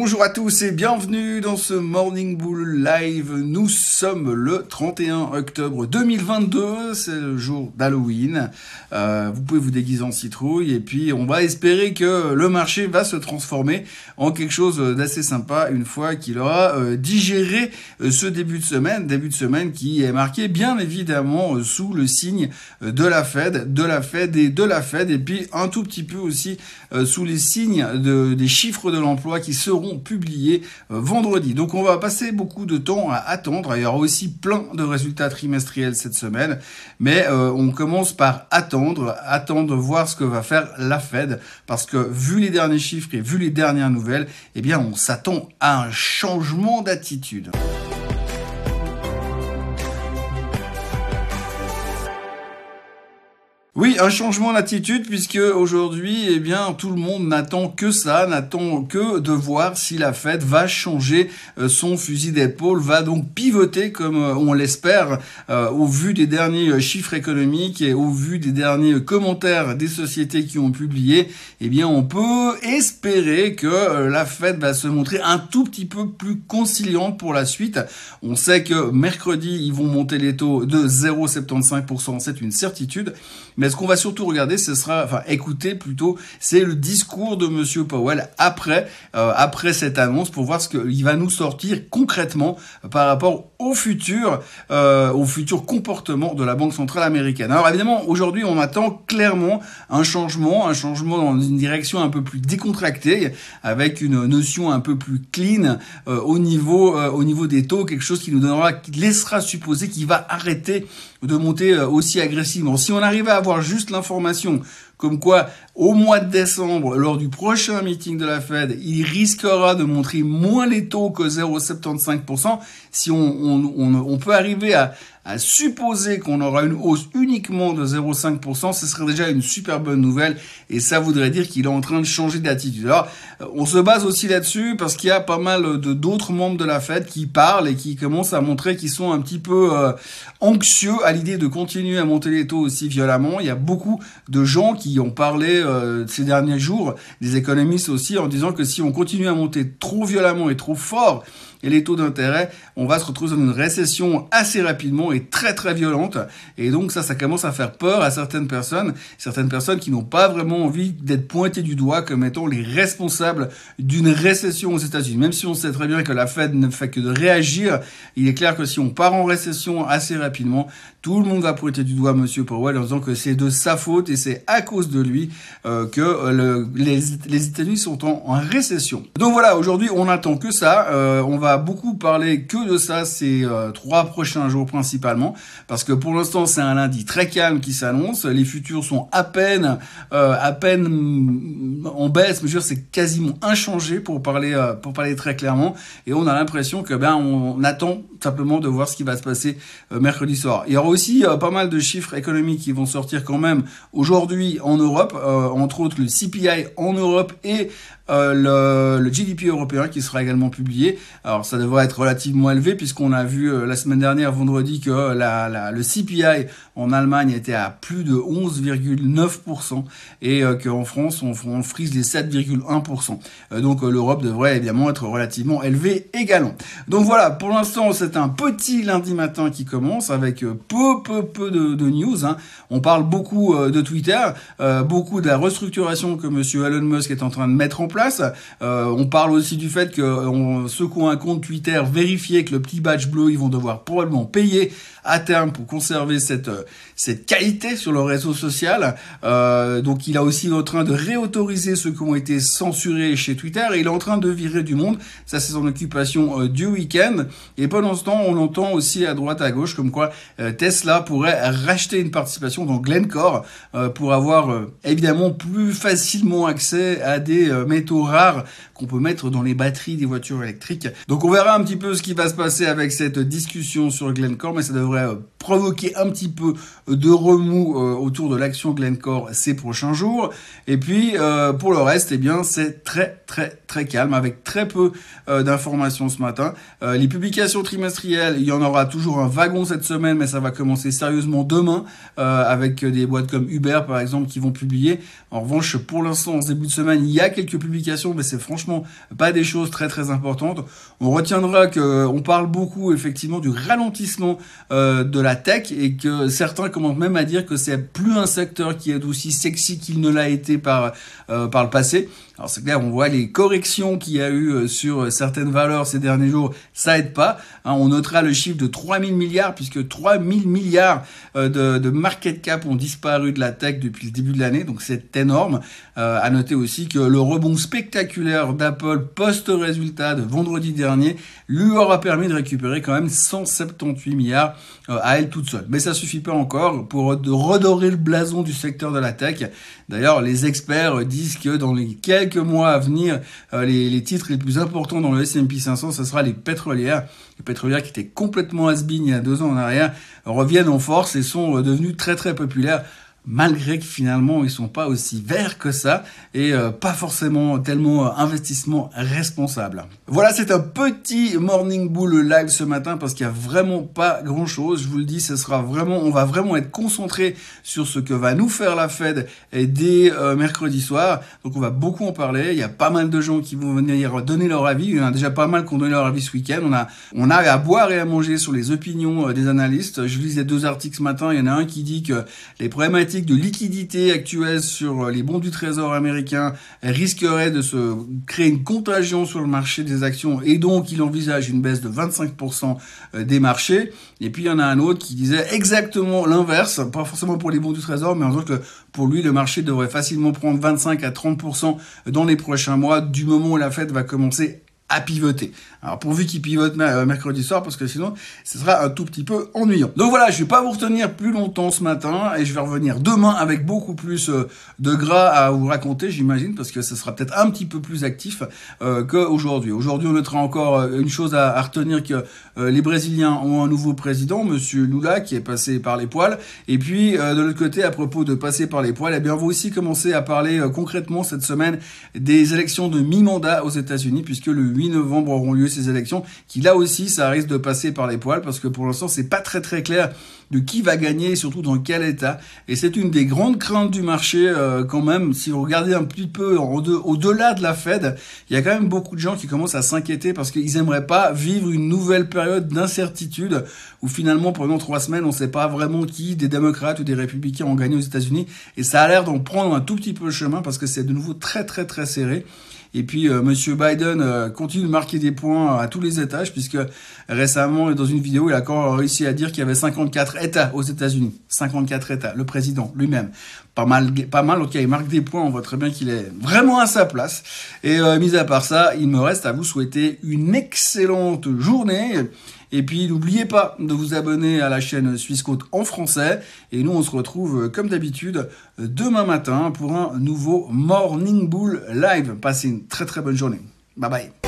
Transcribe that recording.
Bonjour à tous et bienvenue dans ce Morning Bull Live. Nous sommes le 31 octobre 2022, c'est le jour d'Halloween. Euh, vous pouvez vous déguiser en citrouille et puis on va espérer que le marché va se transformer en quelque chose d'assez sympa une fois qu'il aura euh, digéré euh, ce début de semaine, début de semaine qui est marqué bien évidemment sous le signe de la Fed, de la Fed et de la Fed et puis un tout petit peu aussi sous les signes de, des chiffres de l'emploi qui seront publiés euh, vendredi. Donc on va passer beaucoup de temps à attendre. Il y aura aussi plein de résultats trimestriels cette semaine, mais euh, on commence par attendre, attendre voir ce que va faire la Fed, parce que vu les derniers chiffres et vu les dernières nouvelles, eh bien on s'attend à un changement d'attitude. Oui, un changement d'attitude puisque aujourd'hui, eh bien, tout le monde n'attend que ça, n'attend que de voir si la Fed va changer euh, son fusil d'épaule, va donc pivoter comme euh, on l'espère euh, au vu des derniers chiffres économiques et au vu des derniers commentaires des sociétés qui ont publié. Eh bien, on peut espérer que la Fed va se montrer un tout petit peu plus conciliante pour la suite. On sait que mercredi, ils vont monter les taux de 0,75%, c'est une certitude. Mais ce qu'on va surtout regarder, ce sera, enfin écouter plutôt, c'est le discours de Monsieur Powell après, euh, après cette annonce pour voir ce qu'il va nous sortir concrètement par rapport au futur, euh, au futur comportement de la Banque centrale américaine. Alors évidemment, aujourd'hui, on attend clairement un changement, un changement dans une direction un peu plus décontractée, avec une notion un peu plus clean euh, au niveau, euh, au niveau des taux, quelque chose qui nous donnera, qui laissera supposer qu'il va arrêter de monter euh, aussi agressivement. Si on arrivait à avoir juste l'information comme quoi au mois de décembre, lors du prochain meeting de la Fed, il risquera de montrer moins les taux que 0,75%. Si on, on, on, on peut arriver à, à supposer qu'on aura une hausse uniquement de 0,5%, ce serait déjà une super bonne nouvelle et ça voudrait dire qu'il est en train de changer d'attitude. Alors, on se base aussi là-dessus parce qu'il y a pas mal d'autres membres de la Fed qui parlent et qui commencent à montrer qu'ils sont un petit peu euh, anxieux à l'idée de continuer à monter les taux aussi violemment. Il y a beaucoup de gens qui ont parlé euh, ces derniers jours, des économistes aussi, en disant que si on continue à monter trop violemment et trop fort, les taux d'intérêt, on va se retrouver dans une récession assez rapidement et très très violente. Et donc ça, ça commence à faire peur à certaines personnes, certaines personnes qui n'ont pas vraiment envie d'être pointées du doigt comme étant les responsables d'une récession aux États-Unis. Même si on sait très bien que la Fed ne fait que de réagir, il est clair que si on part en récession assez rapidement, tout le monde va pointer du doigt Monsieur Powell en disant que c'est de sa faute et c'est à cause de lui euh, que euh, le, les, les États-Unis sont en, récession. Donc voilà, aujourd'hui on attend que ça. Euh, on va beaucoup parler que de ça ces trois prochains jours parce que pour l'instant c'est un lundi très calme qui s'annonce. Les futurs sont à peine, euh, à peine en baisse, mais je c'est quasiment inchangé pour parler, euh, pour parler très clairement. Et on a l'impression que ben on, attend simplement de voir ce qui va se passer mercredi soir. Il y aura aussi pas mal de chiffres économiques qui vont sortir quand même aujourd'hui en Europe, entre autres le CPI en Europe et le, le, GDP européen qui sera également publié. Alors ça devrait être relativement élevé puisqu'on a vu euh, la semaine dernière vendredi que la, la, le CPI en Allemagne était à plus de 11,9% et euh, qu'en France on, frise les 7,1%. Euh, donc l'Europe devrait évidemment être relativement élevée également. Donc voilà, pour l'instant c'est un petit lundi matin qui commence avec peu peu peu de, de news. Hein. On parle beaucoup de Twitter, beaucoup de la restructuration que Monsieur Elon Musk est en train de mettre en place. On parle aussi du fait que on, ceux qui ont un compte Twitter, vérifier que le petit badge bleu, ils vont devoir probablement payer à terme pour conserver cette euh, cette qualité sur le réseau social. Euh, donc il est aussi en train de réautoriser ceux qui ont été censurés chez Twitter et il est en train de virer du monde. Ça c'est son occupation euh, du week-end. Et pendant ce temps, on entend aussi à droite à gauche comme quoi Tesla pourrait racheter une participation dans Glencore pour avoir évidemment plus facilement accès à des métaux rares qu'on peut mettre dans les batteries des voitures électriques. Donc on verra un petit peu ce qui va se passer avec cette discussion sur Glencore, mais ça devrait euh, provoquer un petit peu de remous euh, autour de l'action Glencore ces prochains jours. Et puis euh, pour le reste, eh bien c'est très très très calme avec très peu d'informations ce matin. les publications trimestrielles, il y en aura toujours un wagon cette semaine, mais ça va commencer sérieusement demain avec des boîtes comme Uber par exemple qui vont publier. En revanche, pour l'instant, en début de semaine, il y a quelques publications mais c'est franchement pas des choses très très importantes. On retiendra que on parle beaucoup effectivement du ralentissement euh, de la tech et que certains commencent même à dire que c'est plus un secteur qui est aussi sexy qu'il ne l'a été par euh, par le passé. Alors c'est clair, on voit les corrections qu'il y a eu euh, sur certaines valeurs ces derniers jours, ça aide pas. Hein, on notera le chiffre de 3000 milliards puisque 3000 milliards de, de market cap ont disparu de la tech depuis le début de l'année, donc c'est énorme. Euh, à noter aussi que le rebond spectaculaire d'Apple post-résultat de vendredi dernier lui aura permis de récupérer quand même 178 milliards euh, à elle toute seule. Mais ça suffit pas encore pour redorer le blason du secteur de la tech. D'ailleurs, les experts disent que dans les quelques mois à venir, euh, les, titres les plus importants dans le S&P 500, ce sera les pétrolières. Les pétrolières qui étaient complètement has il y a deux ans en arrière reviennent en force et sont devenues très très populaires malgré que finalement ils sont pas aussi verts que ça et euh, pas forcément tellement euh, investissement responsable. Voilà, c'est un petit morning bull live ce matin parce qu'il y a vraiment pas grand chose. Je vous le dis, ce sera vraiment, on va vraiment être concentré sur ce que va nous faire la Fed dès euh, mercredi soir. Donc on va beaucoup en parler. Il y a pas mal de gens qui vont venir donner leur avis. Il y en a déjà pas mal qui ont donné leur avis ce week-end. On a, on a à boire et à manger sur les opinions des analystes. Je lisais deux articles ce matin. Il y en a un qui dit que les problématiques de liquidité actuelle sur les bons du trésor américain risquerait de se créer une contagion sur le marché des actions et donc il envisage une baisse de 25% euh, des marchés. Et puis il y en a un autre qui disait exactement l'inverse, pas forcément pour les bons du trésor, mais en disant que pour lui le marché devrait facilement prendre 25 à 30% dans les prochains mois du moment où la Fed va commencer à pivoter. Alors pourvu qu'il pivote euh, mercredi soir, parce que sinon, ce sera un tout petit peu ennuyant. Donc voilà, je vais pas vous retenir plus longtemps ce matin, et je vais revenir demain avec beaucoup plus euh, de gras à vous raconter, j'imagine, parce que ce sera peut-être un petit peu plus actif euh, qu'aujourd'hui. Aujourd'hui, on notera encore une chose à, retenir que les Brésiliens ont un nouveau président, Monsieur Lula, qui est passé par les poils. Et puis, de l'autre côté, à propos de passer par les poils, eh bien, on va aussi commencer à parler concrètement cette semaine des élections de mi-mandat aux États-Unis, puisque le 8 novembre auront lieu ces élections, qui là aussi, ça risque de passer par les poils, parce que pour l'instant, c'est pas très très clair de qui va gagner et surtout dans quel état. Et c'est une des grandes craintes du marché euh, quand même. Si vous regardez un petit peu au-delà de la Fed, il y a quand même beaucoup de gens qui commencent à s'inquiéter parce qu'ils aimeraient pas vivre une nouvelle période d'incertitude où finalement pendant trois semaines on ne sait pas vraiment qui des démocrates ou des républicains ont gagné aux États-Unis. Et ça a l'air d'en prendre un tout petit peu le chemin parce que c'est de nouveau très très très serré. Et puis euh, Monsieur Biden euh, continue de marquer des points à tous les étages, puisque récemment, dans une vidéo, il a encore réussi à dire qu'il y avait 54 États aux États-Unis. 54 États, le président lui-même. Pas mal, pas mal. Ok, il marque des points. On voit très bien qu'il est vraiment à sa place. Et euh, mis à part ça, il me reste à vous souhaiter une excellente journée. Et puis n'oubliez pas de vous abonner à la chaîne Suisse Côte en français. Et nous, on se retrouve euh, comme d'habitude demain matin pour un nouveau Morning Bull Live. Passez une très très bonne journée. Bye bye.